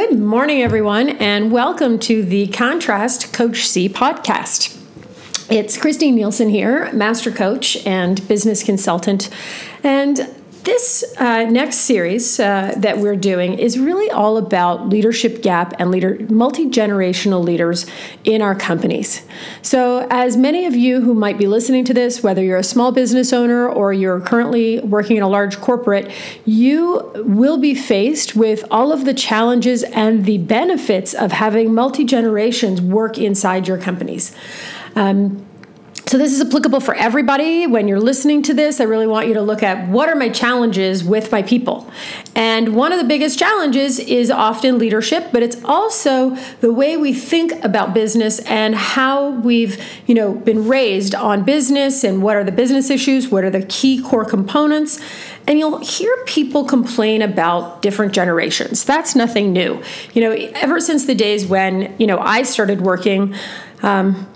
Good morning, everyone, and welcome to the Contrast Coach C podcast. It's Christine Nielsen here, master coach and business consultant. And this uh, next series uh, that we're doing is really all about leadership gap and leader multi-generational leaders in our companies. So as many of you who might be listening to this, whether you're a small business owner or you're currently working in a large corporate, you will be faced with all of the challenges and the benefits of having multi-generations work inside your companies. Um, so, this is applicable for everybody. When you're listening to this, I really want you to look at what are my challenges with my people. And one of the biggest challenges is often leadership, but it's also the way we think about business and how we've, you know, been raised on business and what are the business issues, what are the key core components. And you'll hear people complain about different generations. That's nothing new. You know, ever since the days when, you know, I started working, um,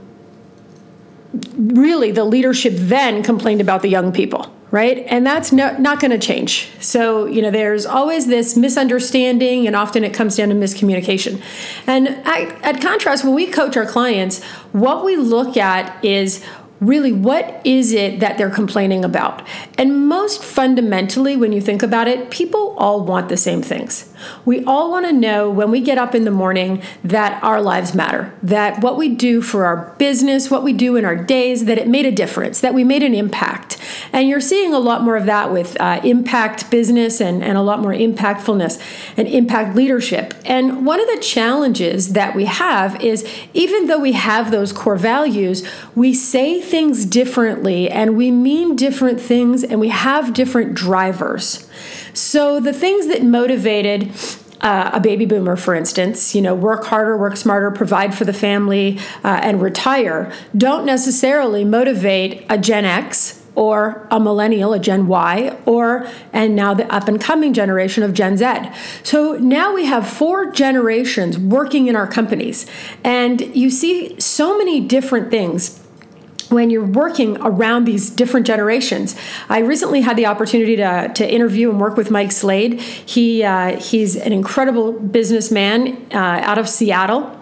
really the leadership then complained about the young people right? And that's no, not going to change. So you know there's always this misunderstanding and often it comes down to miscommunication. And at, at contrast when we coach our clients what we look at is really what is it that they're complaining about? And most fundamentally when you think about it people all want the same things we all want to know when we get up in the morning that our lives matter, that what we do for our business, what we do in our days, that it made a difference, that we made an impact. And you're seeing a lot more of that with uh, impact business and, and a lot more impactfulness and impact leadership. And one of the challenges that we have is even though we have those core values, we say things differently and we mean different things and we have different drivers. So the things that motivated uh, a baby boomer, for instance, you know, work harder, work smarter, provide for the family, uh, and retire, don't necessarily motivate a Gen X or a millennial, a Gen Y, or and now the up and coming generation of Gen Z. So now we have four generations working in our companies, and you see so many different things when you're working around these different generations. I recently had the opportunity to, to interview and work with Mike Slade. He, uh, he's an incredible businessman uh, out of Seattle.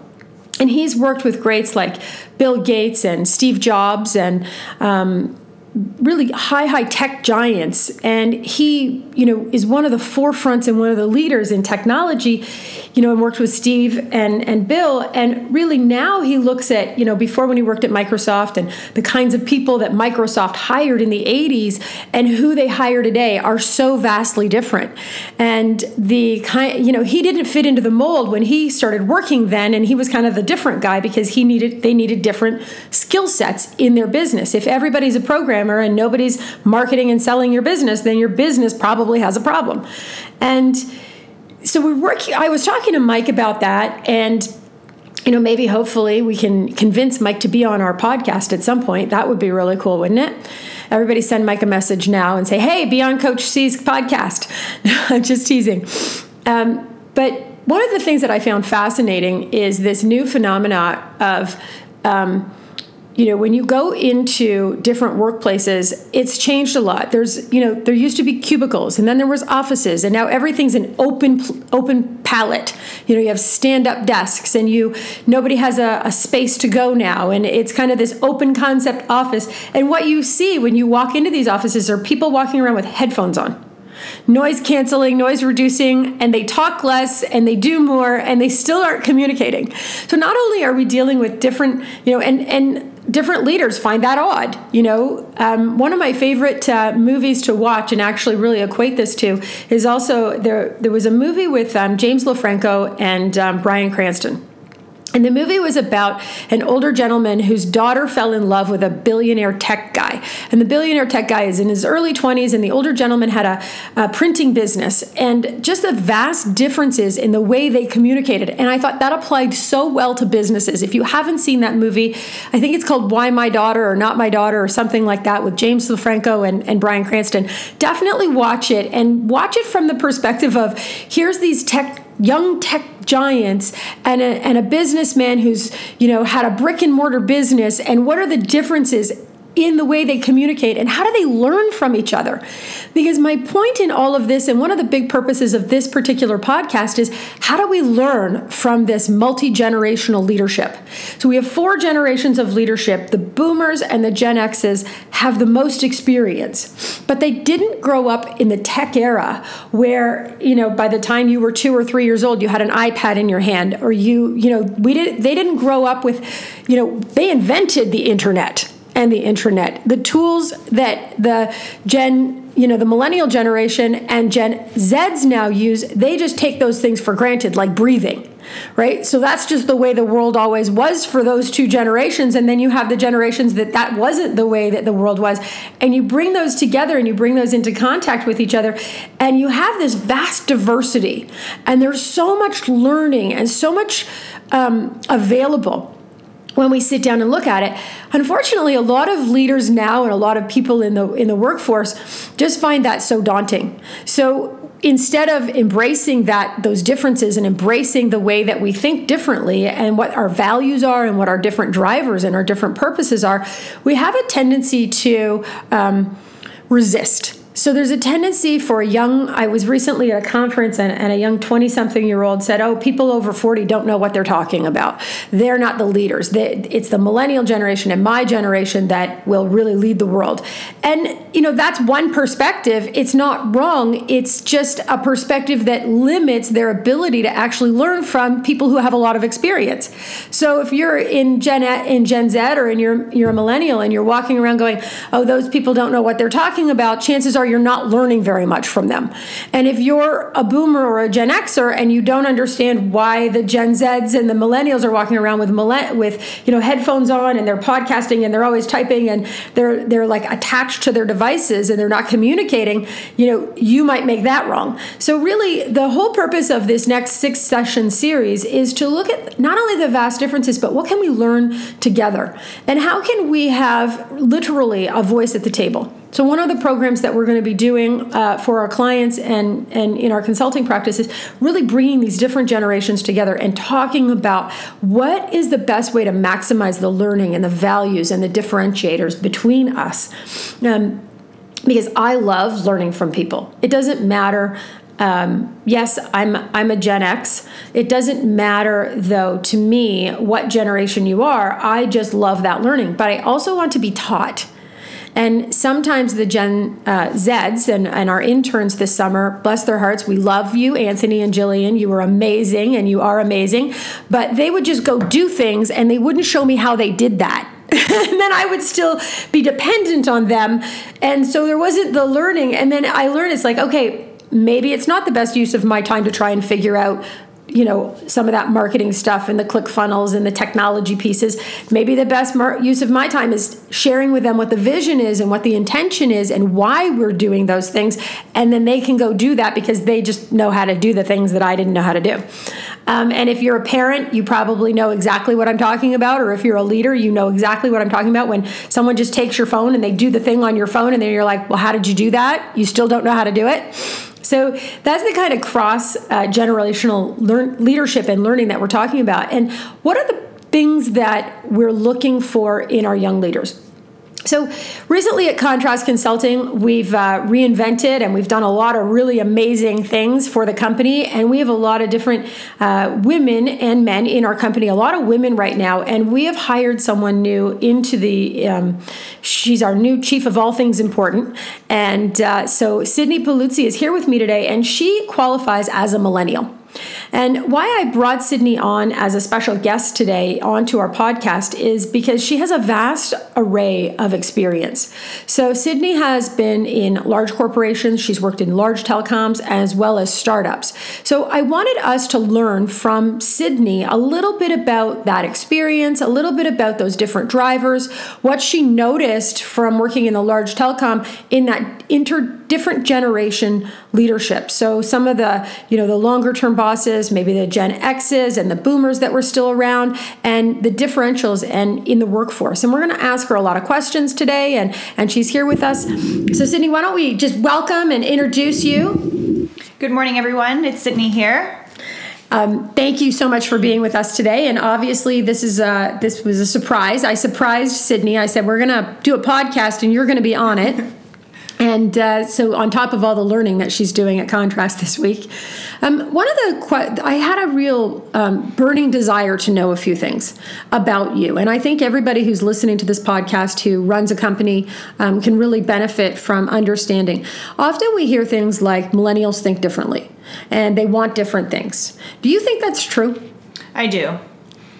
And he's worked with greats like Bill Gates and Steve Jobs and um, really high high tech giants. And he you know is one of the forefronts and one of the leaders in technology you know and worked with steve and and bill. And really now he looks at you know before when he worked at microsoft and the kinds of people that microsoft hired in the 80s and who they hire today are so vastly different. And the kind you know he didn't fit into the mold when he started working then and he was kind of the different guy because he needed they needed different skill sets in their business. If everybody's a program programmer and nobody's marketing and selling your business, then your business probably has a problem. And so we work I was talking to Mike about that and you know, maybe hopefully we can convince Mike to be on our podcast at some point. That would be really cool, wouldn't it? Everybody send Mike a message now and say, hey, be on Coach C's podcast. I'm just teasing. Um, but one of the things that I found fascinating is this new phenomena of um, you know when you go into different workplaces it's changed a lot. There's you know there used to be cubicles and then there was offices and now everything's an open open palette. You know you have stand up desks and you nobody has a, a space to go now and it's kind of this open concept office. And what you see when you walk into these offices are people walking around with headphones on. Noise canceling, noise reducing, and they talk less and they do more and they still aren't communicating. So not only are we dealing with different, you know, and and different leaders find that odd. You know, um, one of my favorite uh, movies to watch and actually really equate this to is also there. There was a movie with um, James LaFranco and um, Bryan Cranston. And the movie was about an older gentleman whose daughter fell in love with a billionaire tech guy. And the billionaire tech guy is in his early 20s, and the older gentleman had a, a, printing business. And just the vast differences in the way they communicated. And I thought that applied so well to businesses. If you haven't seen that movie, I think it's called Why My Daughter or Not My Daughter or something like that with James LaFranco and, and Bryan Cranston. Definitely watch it and watch it from the perspective of here's these tech young tech giants and a, and a businessman who's you know had a brick and mortar business. And what are the differences in the way they communicate and how do they learn from each other. Because my point in all of this and one of the big purposes of this particular podcast is how do we learn from this multi-generational leadership? So we have four generations of leadership. The boomers and the gen x's have the most experience but they didn't grow up in the tech era where you know by the time you were two or three years old you had an ipad in your hand or you you know we did they didn't grow up with you know they invented the internet and the intranet. The tools that the Gen, you know, the millennial generation and Gen Zs now use, they just take those things for granted, like breathing. Right? So that's just the way the world always was for those two generations. And then you have the generations that that wasn't the way that the world was. And you bring those together and you bring those into contact with each other. And you have this vast diversity. And there's so much learning and so much um, available when we sit down and look at it unfortunately a lot of leaders now and a lot of people in the in the workforce just find that so daunting. So instead of embracing that those differences and embracing the way that we think differently and what our values are and what our different drivers and our different purposes are we have a tendency to um, resist so there's a tendency for a young, I was recently at a conference and, and a young 20 something year old said, Oh, people over 40 don't know what they're talking about. They're not the leaders. They, it's the millennial generation and my generation that will really lead the world. And, you know, that's one perspective. It's not wrong. It's just a perspective that limits their ability to actually learn from people who have a lot of experience. So if you're in Gen, in Gen Z or in your, you're a millennial and you're walking around going, Oh, those people don't know what they're talking about, chances are are you're not learning very much from them. And if you're a boomer or a Gen Xer and you don't understand why the Gen Zs and the millennials are walking around with with you know headphones on and they're podcasting and they're always typing and they're they're like attached to their devices and they're not communicating, you know, you might make that wrong. So really the whole purpose of this next six session series is to look at not only the vast differences but what can we learn together and how can we have literally a voice at the table. So one of the programs that we're going to be doing uh, for our clients and and in our consulting practice is really bringing these different generations together and talking about what is the best way to maximize the learning and the values and the differentiators between us. Um, because I love learning from people. It doesn't matter um, yes, I'm I'm a Gen X. It doesn't matter though to me what generation you are. I just love that learning, but I also want to be taught. And sometimes the Gen uh, Zs and, and our interns this summer, bless their hearts, we love you, Anthony and Jillian. You were amazing and you are amazing. But they would just go do things and they wouldn't show me how they did that. and then I would still be dependent on them. And so there wasn't the learning. And then I learned it's like, okay, maybe it's not the best use of my time to try and figure out you know some of that marketing stuff and the click funnels and the technology pieces maybe the best mar- use of my time is sharing with them what the vision is and what the intention is and why we're doing those things. And then they can go do that because they just know how to do the things that i didn't know how to do. Um, and if you're a parent you probably know exactly what i'm talking about or if you're a leader you know exactly what i'm talking about. When someone just takes your phone and they do the thing on your phone and then you're like well how did you do that? You still don't know how to do it so that's the kind of cross uh, generational learn- leadership and learning that we're talking about. And what are the things that we're looking for in our young leaders? So, recently at Contrast Consulting, we've uh, reinvented and we've done a lot of really amazing things for the company. And we have a lot of different uh, women and men in our company, a lot of women right now. And we have hired someone new into the, um, she's our new chief of all things important. And uh, so, Sydney Paluzzi is here with me today, and she qualifies as a millennial. And why I brought Sydney on as a special guest today onto our podcast is because she has a vast array of experience. So, Sydney has been in large corporations, she's worked in large telecoms as well as startups. So, I wanted us to learn from Sydney a little bit about that experience, a little bit about those different drivers, what she noticed from working in the large telecom in that inter different generation leadership. So some of the, you know, the longer term bosses, maybe the Gen X's and the boomers that were still around and the differentials and in the workforce. And we're going to ask her a lot of questions today and and she's here with us. So Sydney, why don't we just welcome and introduce you? Good morning everyone. It's Sydney here. Um, thank you so much for being with us today. And obviously, this is a, this was a surprise. I surprised Sydney. I said we're going to do a podcast, and you're going to be on it. And uh, so, on top of all the learning that she's doing at Contrast this week, um, one of the I had a real um, burning desire to know a few things about you, and I think everybody who's listening to this podcast who runs a company um, can really benefit from understanding. Often we hear things like millennials think differently, and they want different things. Do you think that's true? I do.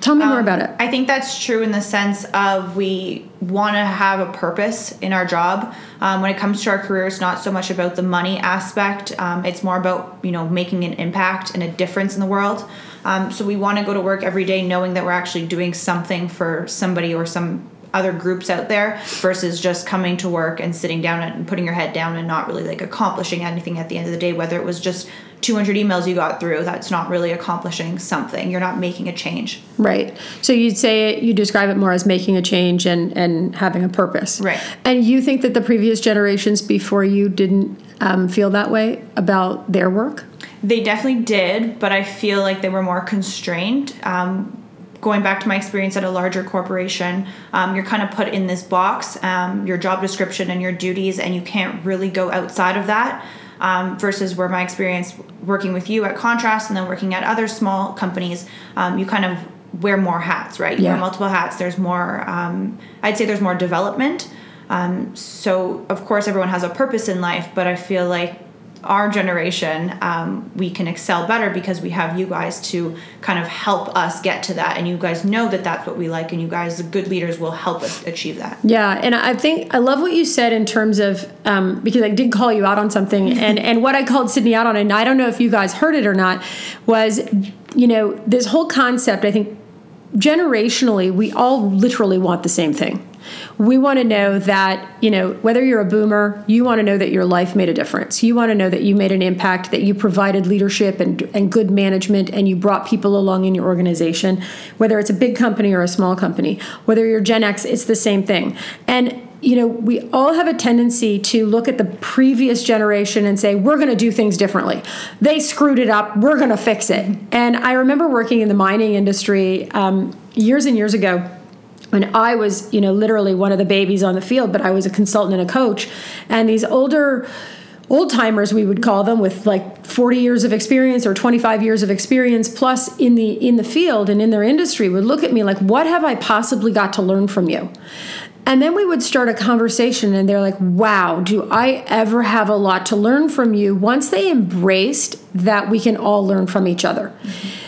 Tell me um, more about it. I think that's true in the sense of we want to have a purpose in our job. Um, when it comes to our career, it's not so much about the money aspect. Um, it's more about you know making an impact and a difference in the world. Um, so we want to go to work every day knowing that we're actually doing something for somebody or some other groups out there versus just coming to work and sitting down and putting your head down and not really like accomplishing anything at the end of the day whether it was just 200 emails you got through that's not really accomplishing something. You're not making a change. Right. So you'd say you describe it more as making a change and and having a purpose. Right. And you think that the previous generations before you didn't um, feel that way about their work? They definitely did but i feel like they were more constrained um, going back to my experience at a larger corporation, um, you're kind of put in this box, um, your job description and your duties, and you can't really go outside of that. Um, versus where my experience working with you at Contrast and then working at other small companies, um, you kind of wear more hats, right? You yeah. wear multiple hats. There's more, um, I'd say there's more development. Um, so, of course, everyone has a purpose in life, but I feel like our generation, um, we can excel better because we have you guys to kind of help us get to that. And you guys know that that's what we like, and you guys, the good leaders, will help us achieve that. Yeah, and I think I love what you said in terms of um, because I did call you out on something, and and what I called Sydney out on, and I don't know if you guys heard it or not, was you know this whole concept. I think generationally, we all literally want the same thing we want to know that, you know, whether you're a boomer, you want to know that your life made a difference. You want to know that you made an impact, that you provided leadership and, and good management, and you brought people along in your organization, whether it's a big company or a small company. Whether you're Gen X, it's the same thing. And you know, we all have a tendency to look at the previous generation and say, we're going to do things differently. They screwed it up. We're going to fix it. And I remember working in the mining industry um, years and years ago and I was, you know, literally one of the babies on the field, but I was a consultant and a coach. And these older old timers we would call them with like 40 years of experience or 25 years of experience plus in the in the field and in their industry would look at me like what have I possibly got to learn from you? And then we would start a conversation, and they're like, wow, do I ever have a lot to learn from you? Once they embraced that we can all learn from each other.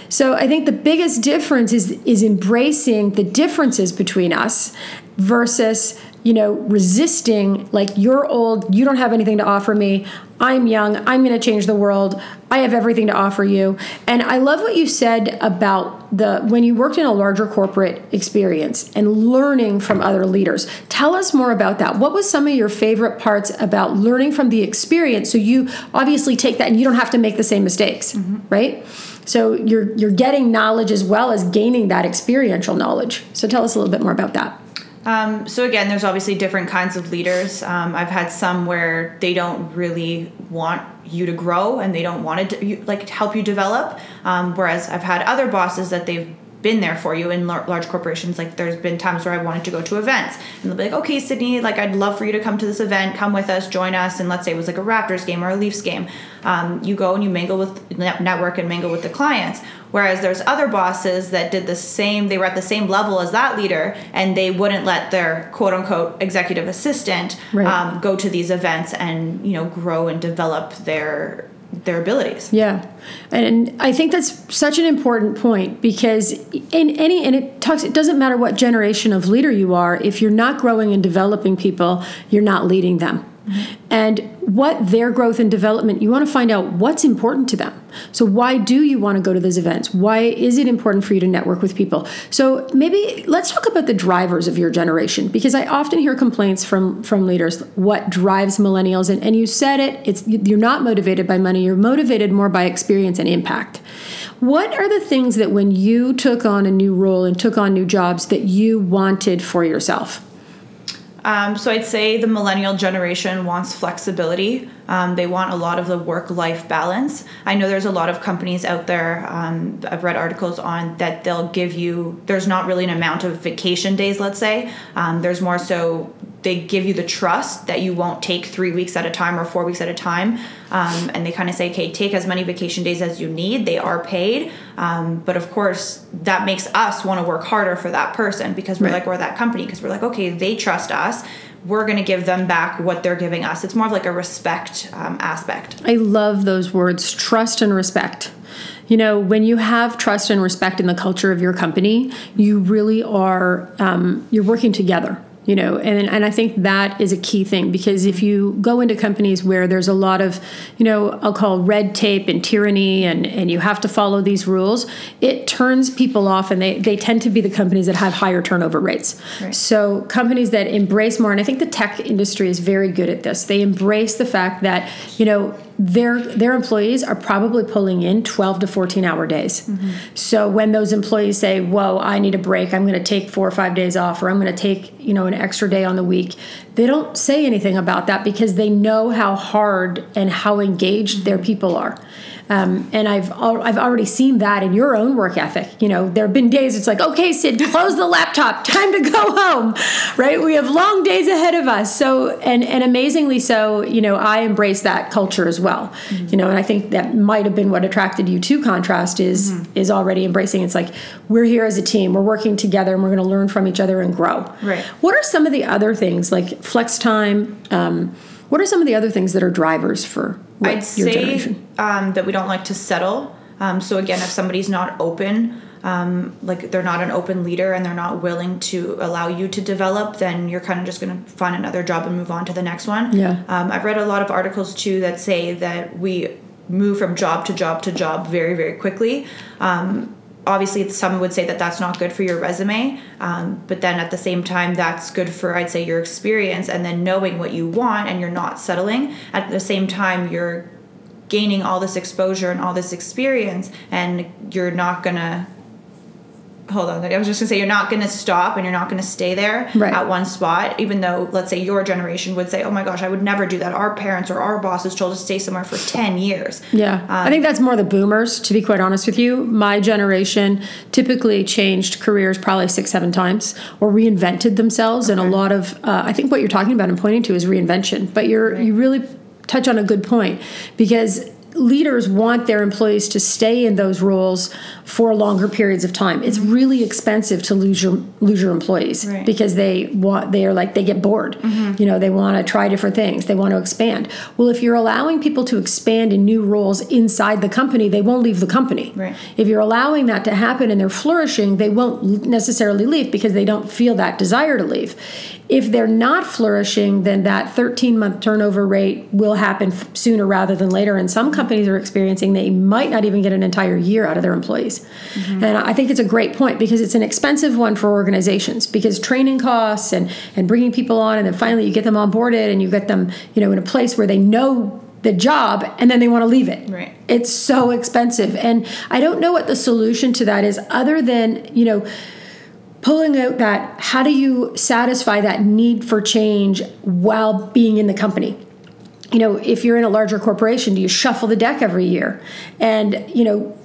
So I think the biggest difference is is embracing the differences between us versus you know resisting like you're old you don't have anything to offer me i'm young i'm going to change the world i have everything to offer you and i love what you said about the when you worked in a larger corporate experience and learning from other leaders tell us more about that what was some of your favorite parts about learning from the experience so you obviously take that and you don't have to make the same mistakes mm-hmm. right so you're you're getting knowledge as well as gaining that experiential knowledge. So tell us a little bit more about that. Um, so again, there's obviously different kinds of leaders. Um, I've had some where they don't really want you to grow and they don't want to like help you develop. Um, whereas I've had other bosses that they've been there for you in large corporations. Like there's been times where I wanted to go to events and they'll be like, okay, Sydney, like I'd love for you to come to this event, come with us, join us. And let's say it was like a Raptors game or a Leafs game. Um, you go and you mingle with network and mingle with the clients. Whereas there's other bosses that did the same, they were at the same level as that leader and they wouldn't let their quote unquote executive assistant right. um, go to these events and, you know, grow and develop their their abilities. Yeah. And I think that's such an important point because in any and it talks it doesn't matter what generation of leader you are if you're not growing and developing people, you're not leading them. And what their growth and development, you want to find out what's important to them. So, why do you want to go to those events? Why is it important for you to network with people? So, maybe let's talk about the drivers of your generation because I often hear complaints from from leaders what drives millennials and, and you said it it's you're not motivated by money you're motivated more by experience and impact what are the things that when you took on a new role and took on new jobs that you wanted for yourself Um, so I'd say the millennial generation wants flexibility. Um, they want a lot of the work-life balance. I know there's a lot of companies out there. Um, I've read articles on that they'll give you. There's not really an amount of vacation days. Let's say um, there's more so they give you the trust that you won't take three weeks at a time or four weeks at a time. Um, and they kind of say, okay, take as many vacation days as you need. They are paid. Um, but of course, that makes us want to work harder for that person because we're right. like, we're that company because we're like, okay, they trust us. We're going to give them back what they're giving us. It's more of like a respect um, aspect. I love those words trust and respect. You know, when you have trust and respect in the culture of your company, you really are, um, you're working together you know and, and i think that is a key thing because if you go into companies where there's a lot of you know i'll call red tape and tyranny and, and you have to follow these rules it turns people off and they, they tend to be the companies that have higher turnover rates right. so companies that embrace more and i think the tech industry is very good at this they embrace the fact that you know their their employees are probably pulling in 12 to 14 hour days. Mm-hmm. So when those employees say, "Whoa, I need a break. I'm going to take 4 or 5 days off or I'm going to take, you know, an extra day on the week." They don't say anything about that because they know how hard and how engaged their people are. Um, and I've al- I've already seen that in your own work ethic. You know, there have been days it's like, okay, Sid, close the laptop, time to go home, right? We have long days ahead of us. So, and and amazingly so, you know, I embrace that culture as well. Mm-hmm. You know, and I think that might have been what attracted you to Contrast is mm-hmm. is already embracing. It's like we're here as a team, we're working together, and we're going to learn from each other and grow. Right. What are some of the other things like flex time? Um, what are some of the other things that are drivers for I'd say um, that we don't like to settle. Um, so again, if somebody's not open, um, like they're not an open leader and they're not willing to allow you to develop, then you're kind of just going to find another job and move on to the next one. Yeah. Um, I've read a lot of articles too that say that we move from job to job to job very very quickly. Um, obviously some would say that that's not good for your resume um, but then at the same time that's good for i'd say your experience and then knowing what you want and you're not settling. At the same time you're gaining all this exposure and all this experience and you're not gonna hold on i was just going to say you're not going to stop and you're not going to stay there right. at one spot even though let's say your generation would say oh my gosh i would never do that our parents or our bosses told us to stay somewhere for 10 years yeah um, i think that's more the boomers to be quite honest with you my generation typically changed careers probably six seven times or reinvented themselves okay. and a lot of uh, i think what you're talking about and pointing to is reinvention but you're right. you really touch on a good point because leaders want their employees to stay in those roles for longer periods of time. It's mm-hmm. really expensive to lose your lose your employees right. because they want they are like they get bored. Mm-hmm. You know, they want to try different things. They want to expand. Well, if you're allowing people to expand in new roles inside the company, they won't leave the company. Right. If you're allowing that to happen and they're flourishing, they won't necessarily leave because they don't feel that desire to leave. If they're not flourishing, then that 13 month turnover rate will happen sooner rather than later. And some companies are experiencing they might not even get an entire year out of their employees. Mm-hmm. And I think it's a great point because it's an expensive one for organizations because training costs and, and bringing people on and then finally you get them onboarded and you get them, you know, in a place where they know the job and then they want to leave it. Right. It's so expensive. And I don't know what the solution to that is other than, you know, pulling out that how do you satisfy that need for change while being in the company? You know if you're in a larger corporation do you shuffle the deck every year? And you know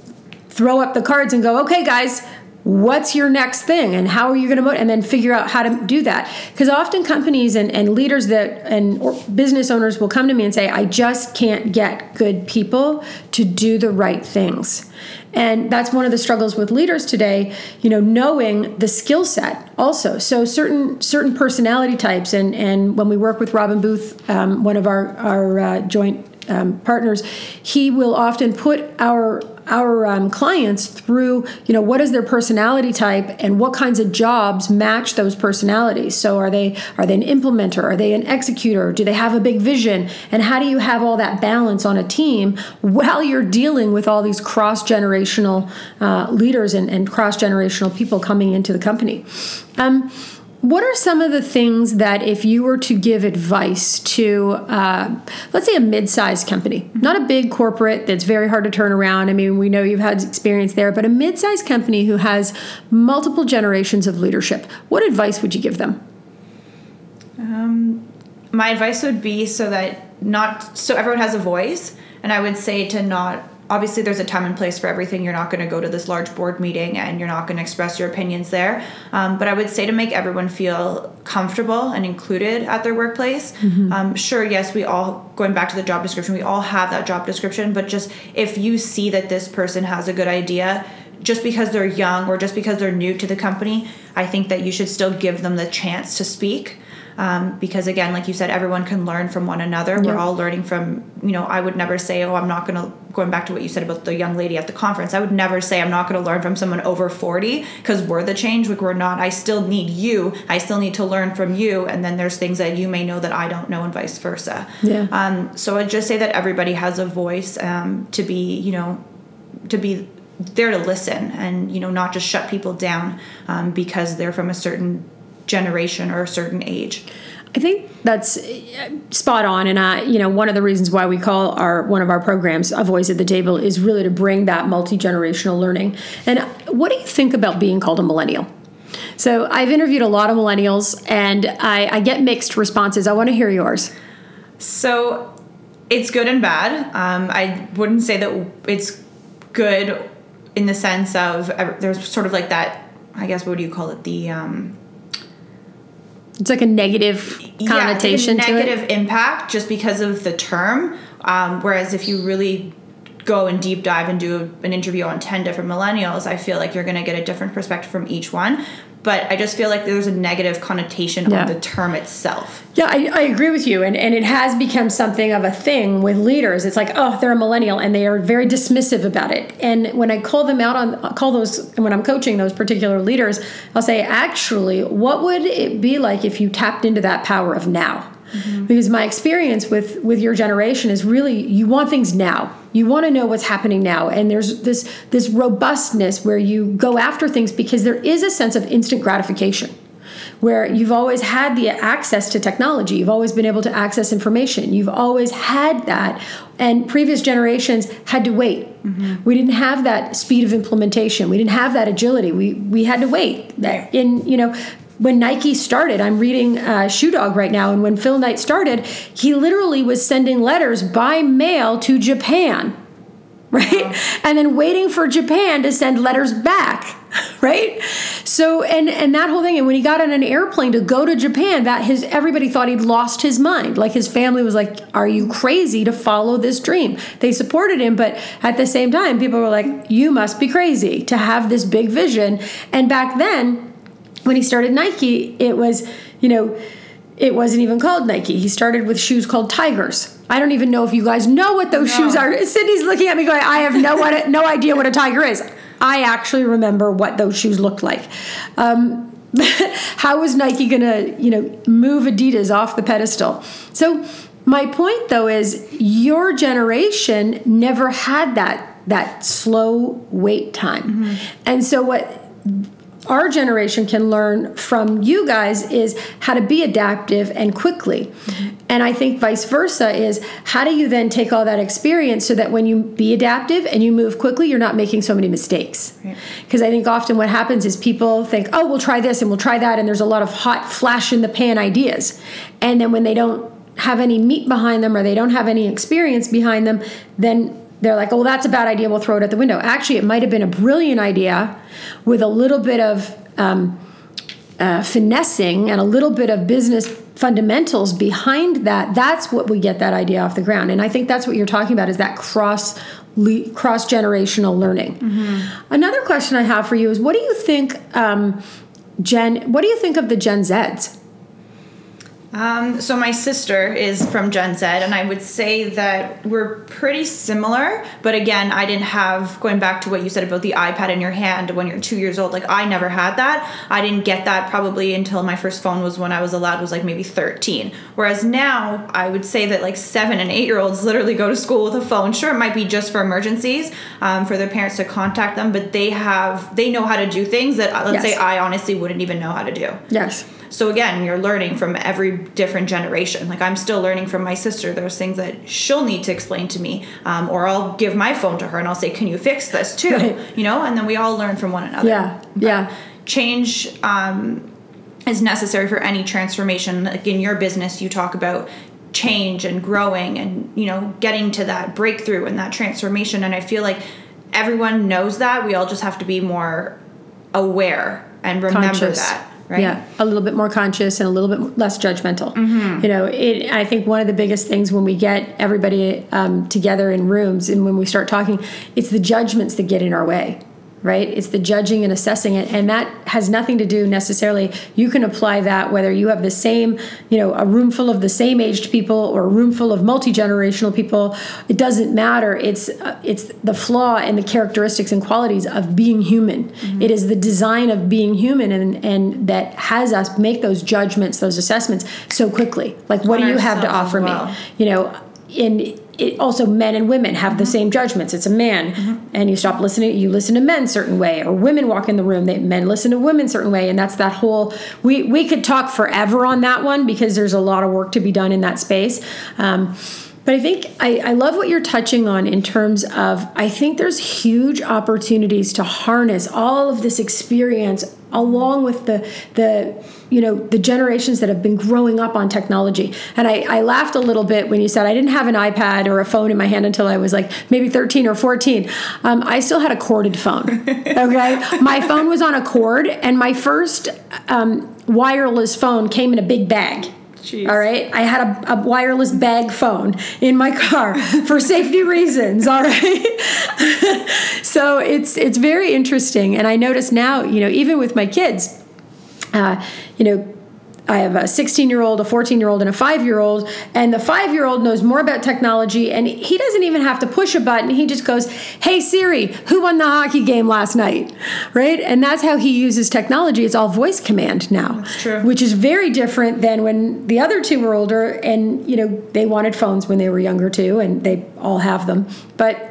throw up the cards and go okay guys what's your next thing and how are you going to and then figure out how to do that. Because often companies and, and leaders that and business owners will come to me and say i just can't get good people to do the right things. And that's one of the struggles with leaders today you know knowing the skill set also. So certain certain personality types and and when we work with robin booth um, one of our our uh, joint um, partners he will often put our our um, clients through you know what is their personality type and what kinds of jobs match those personalities. So are they are they an implementer? Are they an executor? Do they have a big vision? And how do you have all that balance on a team while you're dealing with all these cross generational uh, leaders and, and cross generational people coming into the company? Um, what are some of the things that, if you were to give advice to, uh, let's say, a mid sized company, not a big corporate that's very hard to turn around? I mean, we know you've had experience there, but a mid sized company who has multiple generations of leadership, what advice would you give them? my advice would be so that not so everyone has a voice and i would say to not obviously there's a time and place for everything. You're not going to go to this large board meeting and you're not going to express your opinions there. Um, but i would say to make everyone feel comfortable and included at their workplace. Um, sure yes we all going back to the job description we all have that job description but just if you see that this person has a good idea just because they're young or just because they're new to the company i think that you should still give them the chance to speak um, because again like you said everyone can learn from one another. We're all learning from you know i would never say oh i'm not going to going back to what you said about the young lady at the conference i would never say i'm not going to learn from someone over 40 because we're the change like we're not i still need you i still need to learn from you and then there's things that you may know that i don't know and vice versa. Yeah. um, so i'd just say that everybody has a voice um, to be you know to be there to listen and you know not just shut people down um, because they're from a certain generation or a certain age I think that's uh, spot on, and I, you know, one of the reasons why we call our one of our programs "A Voice at the Table" is really to bring that multi generational learning. And what do you think about being called a millennial? So I've interviewed a lot of millennials, and I, I get mixed responses. I want to hear yours. So it's good and bad. Um, I wouldn't say that it's good in the sense of there's sort of like that. I guess what do you call it? The um, It's like a negative connotation yeah, it's like a negative impact just because of the term. Um, whereas if you really go and deep dive and do an interview on 10 different millennials, I feel like you're going to get a different perspective from each one. But I just feel like there's a negative connotation Yeah. on the term itself. Yeah, I, I agree with you, and and it has become something of a thing with leaders. It's like, oh, they're a millennial, and they are very dismissive about it. And when I call them out on call those when I'm coaching those particular leaders, I'll say, actually, what would it be like if you tapped into that power of now? Mm-hmm. Because my experience with with your generation is really you want things now. You want to know what's happening now, and there's this this robustness where you go after things because there is a sense of instant gratification where you've always had the access to technology. You've always been able to access information. You've always had that. And previous generations had to wait. Mm-hmm. We didn't have that speed of implementation. We didn't have that agility. We we had to wait. Right. in you know when Nike started, I'm reading uh, Shoe Dog right now, and when Phil Knight started, he literally was sending letters by mail to Japan, right? And then waiting for Japan to send letters back, right? So and and that whole thing and when he got on an airplane to go to Japan, that his everybody thought he'd lost his mind. Like his family was like, "Are you crazy to follow this dream?" They supported him, but at the same time, people were like, "You must be crazy to have this big vision." And back then, when he started Nike, it was, you know, it wasn't even called Nike. He started with shoes called Tigers. I don't even know if you guys know what those shoes are. Sydney's looking at me going, I have no what, no idea what a tiger is. I actually remember what those shoes looked like. Um, how was Nike going to, you know, move Adidas off the pedestal? So my point though is your generation never had that that slow wait time. And so what our generation can learn from you guys is how to be adaptive and quickly. Mm-hmm. And I think vice versa is how do you then take all that experience so that when you be adaptive and you move quickly, you're not making so many mistakes. Because I think often what happens is people think, oh, we'll try this and we'll try that. And there's a lot of hot flash in the pan ideas. And then when they don't have any meat behind them or they don't have any experience behind them, then they're like, oh, well, that's a bad idea. We'll throw it at the window. Actually, it might have been a brilliant idea with a little bit of um, uh, finessing and a little bit of business fundamentals behind that. That's what we get that idea off the ground. And I think that's what you're talking about is that cross cross generational learning. Another question I have for you is, what do you think, um, Gen? What do you think of the Gen Zs? Um, so my sister is from Gen Z, and I would say that we're pretty similar. But again, I didn't have going back to what you said about the iPad in your hand when you're two years old. Like I never had that. I didn't get that probably until my first phone was when I was allowed was like maybe 13. Whereas now, I would say that like seven and eight year olds literally go to school with a phone. Sure, it might be just for emergencies, um, for their parents to contact them, but they have they know how to do things that uh, let's Yes. say I honestly wouldn't even know how to do. Yes. So again, you're learning from every different generation. Like I'm still learning from my sister. There's things that she'll need to explain to me, um, or I'll give my phone to her and I'll say, "Can you fix this too?" Right. You know, and then we all learn from one another. Yeah. Yeah. Change. Um, is necessary for any transformation. Like in your business, you talk about change and growing and you know getting to that breakthrough and that transformation and i feel like everyone knows that we all just have to be more aware and remember Conscious. that right Yeah, a little bit more conscious and a little bit less judgmental. You know, it. I think one of the biggest things when we get everybody um, together in rooms and when we start talking, it's the judgments that get in our way. Right? It's the judging and assessing it, and that has nothing to do necessarily. You can apply that whether you have the same, you know, a room full of the same aged people or a room full of multi generational people. It doesn't matter. It's uh, it's the flaw and the characteristics and qualities of being human. It is the design of being human, and and that has us make those judgments, those assessments so quickly. Like, what do you have to offer well. me? You know, in it also men and women have the same judgments. It's a man, and you stop listening. You listen to men certain way, or women walk in the room. They men listen to women certain way, and that's that whole. We we could talk forever on that one because there's a lot of work to be done in that space. Um, but I think I, I love what you're touching on in terms of I think there's huge opportunities to harness all of this experience along with the the you know the generations that have been growing up on technology. And I, I laughed a little bit when you said i didn't have an ipad or a phone in my hand until i was like maybe 13 or 14 um, i still had a corded phone okay? My phone was on a cord and my first um, wireless phone came in a big bag Jeez. all right? I had a, a wireless bag phone in my car for safety reasons all right? So it's it's very interesting and i notice now you know even with my kids uh, you know I have a 16 year old, a 14 year old, and a five year old. And the five year old knows more about technology, and he doesn't even have to push a button. He just goes, Hey Siri, who won the hockey game last night? Right? And that's how he uses technology. It's all voice command now. That's true. Which is very different than when the other two were older and, you know, they wanted phones when they were younger too, and they all have them. But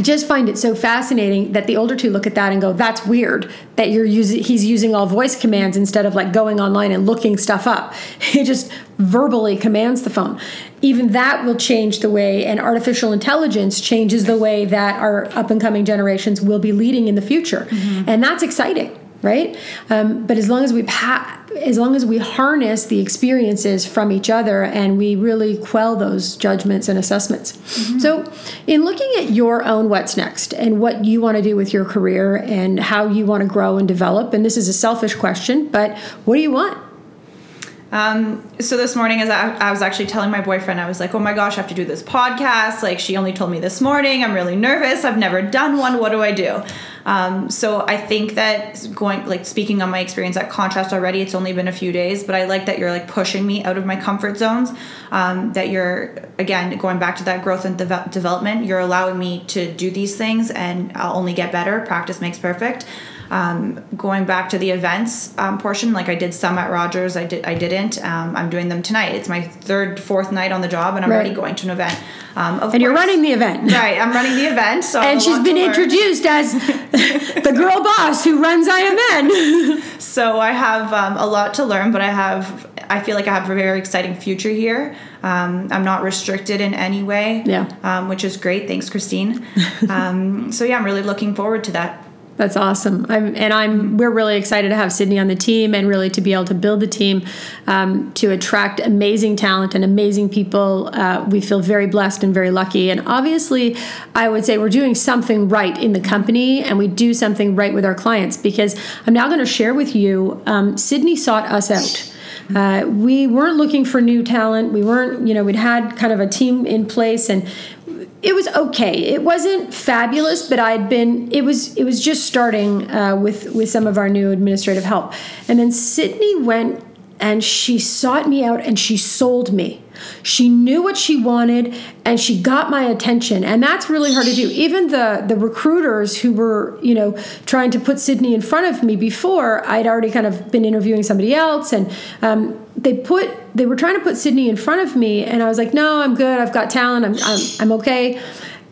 I just find it so fascinating that the older two look at that and go, "That's weird that you're using he's using all voice commands instead of like going online and looking stuff up. He just verbally commands the phone." Even that will change the way and artificial intelligence changes the way that our up and coming generations will be leading in the future. Mm-hmm. And that's exciting, right? Um, but as long as we pa- as long as we harness the experiences from each other and we really quell those judgments and assessments. So, in looking at your own what's next and what you want to do with your career and how you want to grow and develop, and this is a selfish question, but what do you want? Um, so this morning, as I, I was actually telling my boyfriend, I was like, "Oh my gosh, I have to do this podcast." Like she only told me this morning. I'm really nervous. I've never done one. What do I do? Um, so I think that going like speaking on my experience at Contrast already, it's only been a few days, but I like that you're like pushing me out of my comfort zones. Um, that you're again going back to that growth and deve- development. You're allowing me to do these things, and I'll only get better. Practice makes perfect um, going back to the events um, portion like i did some at rogers i did i didn't um, i'm doing them tonight it's my third fourth night on the job and i'm Right. already going to an event um, of And you're running the event. right i'm running the event so And she's been introduced as the girl boss who runs IMN. so i have um, a lot to learn but i have i feel like i have a very exciting future here um, i'm not restricted in any way Yeah. um, which is great thanks christine um, so yeah i'm really looking forward to that That's awesome. I'm, and I'm we're really excited to have Sydney on the team and really to be able to build the team um, to attract amazing talent and amazing people. Uh, we feel very blessed and very lucky. And obviously, I would say we're doing something right in the company and we do something right with our clients because I'm now going to share with you. Um, Sydney sought us out. Uh, we weren't looking for new talent. We weren't, you know, we'd had kind of a team in place and it was okay. It wasn't fabulous, but I'd been. It was. It was just starting uh, with with some of our new administrative help, and then Sydney went and she sought me out and she sold me. She knew what she wanted and she got my attention, and that's really hard to do. Even the the recruiters who were you know trying to put Sydney in front of me before, I'd already kind of been interviewing somebody else, and um, they put they were trying to put Sydney in front of me, and I was like, no, I'm good. I've got talent. I'm I'm, I'm okay.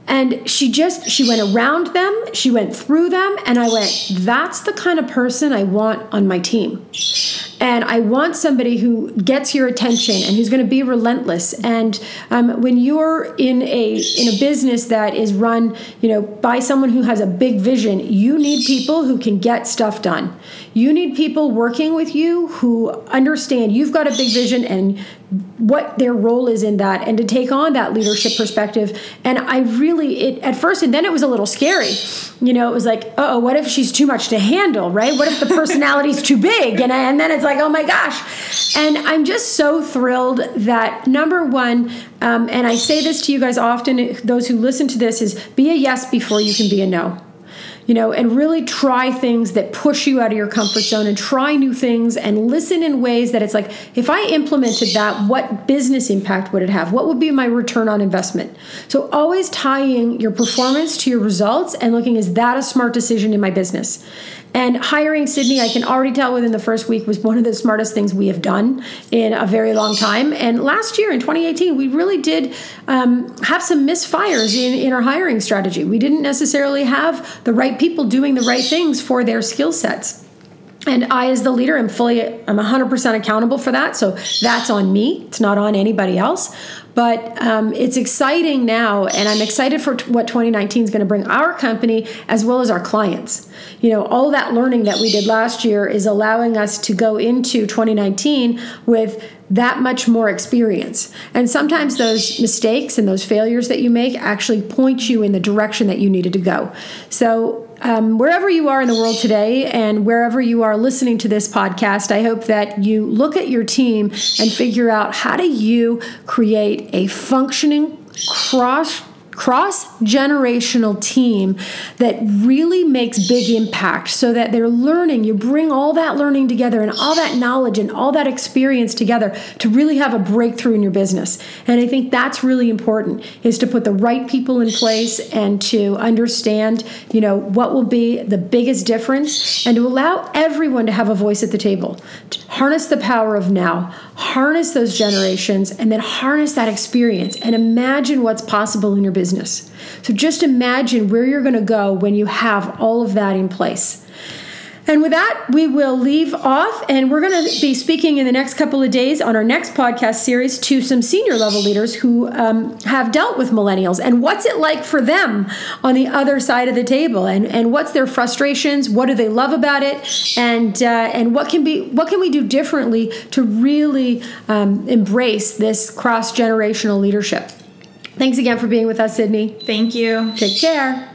And she just she went around them, she went through them, and I went, that's the kind of person I want on my team. And I want somebody who gets your attention and who's going to be relentless. And um, when you're in a in a business that is run, you know, by someone who has a big vision, you need people who can get stuff done. You need people working with you who understand you've got a big vision and what their role is in that and to take on that leadership perspective. And i really it at first and then it was a little scary. You know it was like oh what if she's too much to handle right? What if the personality's too big? And, and then it's like oh my gosh. And i'm just so thrilled that number one um, and i say this to you guys often those who listen to this is be a yes before you can be a no you know, and really try things that push you out of your comfort zone and try new things and listen in ways that it's like, if I implemented that, what business impact would it have? What would be my return on investment? So, always tying your performance to your results and looking, is that a smart decision in my business? And hiring Sydney, I can already tell within the first week, was one of the smartest things we have done in a very long time. And last year in 2018, we really did um, have some misfires in, in our hiring strategy. We didn't necessarily have the right people doing the right things for their skill sets. And i as the leader am fully i'm 100% accountable for that. So that's on me. It's not on anybody else. But um, it's exciting now and i'm excited for t- what 2019 is going to bring our company as well as our clients. You know all that learning that we did last year is allowing us to go into 2019 with that much more experience. And sometimes those mistakes and those failures that you make actually point you in the direction that you needed to go. So um, wherever you are in the world today and wherever you are listening to this podcast, I hope that you look at your team and figure out how do you create a functioning cross cross generational team that really makes big impact so that they're learning. You bring all that learning together and all that knowledge and all that experience together to really have a breakthrough in your business. And I think that's really important is to put the right people in place and to understand, you know, what will be the biggest difference and to allow everyone to have a voice at the table. Harness the power of now, harness those generations and then harness that experience and imagine what's possible in your business. So just imagine where you're going to go when you have all of that in place. And with that, we will leave off, and we're going to be speaking in the next couple of days on our next podcast series to some senior level leaders who um, have dealt with millennials and what's it like for them on the other side of the table, and, and what's their frustrations, what do they love about it, and uh, and what can be what can we do differently to really um, embrace this cross generational leadership. Thanks again for being with us, Sydney. Thank you. Take care.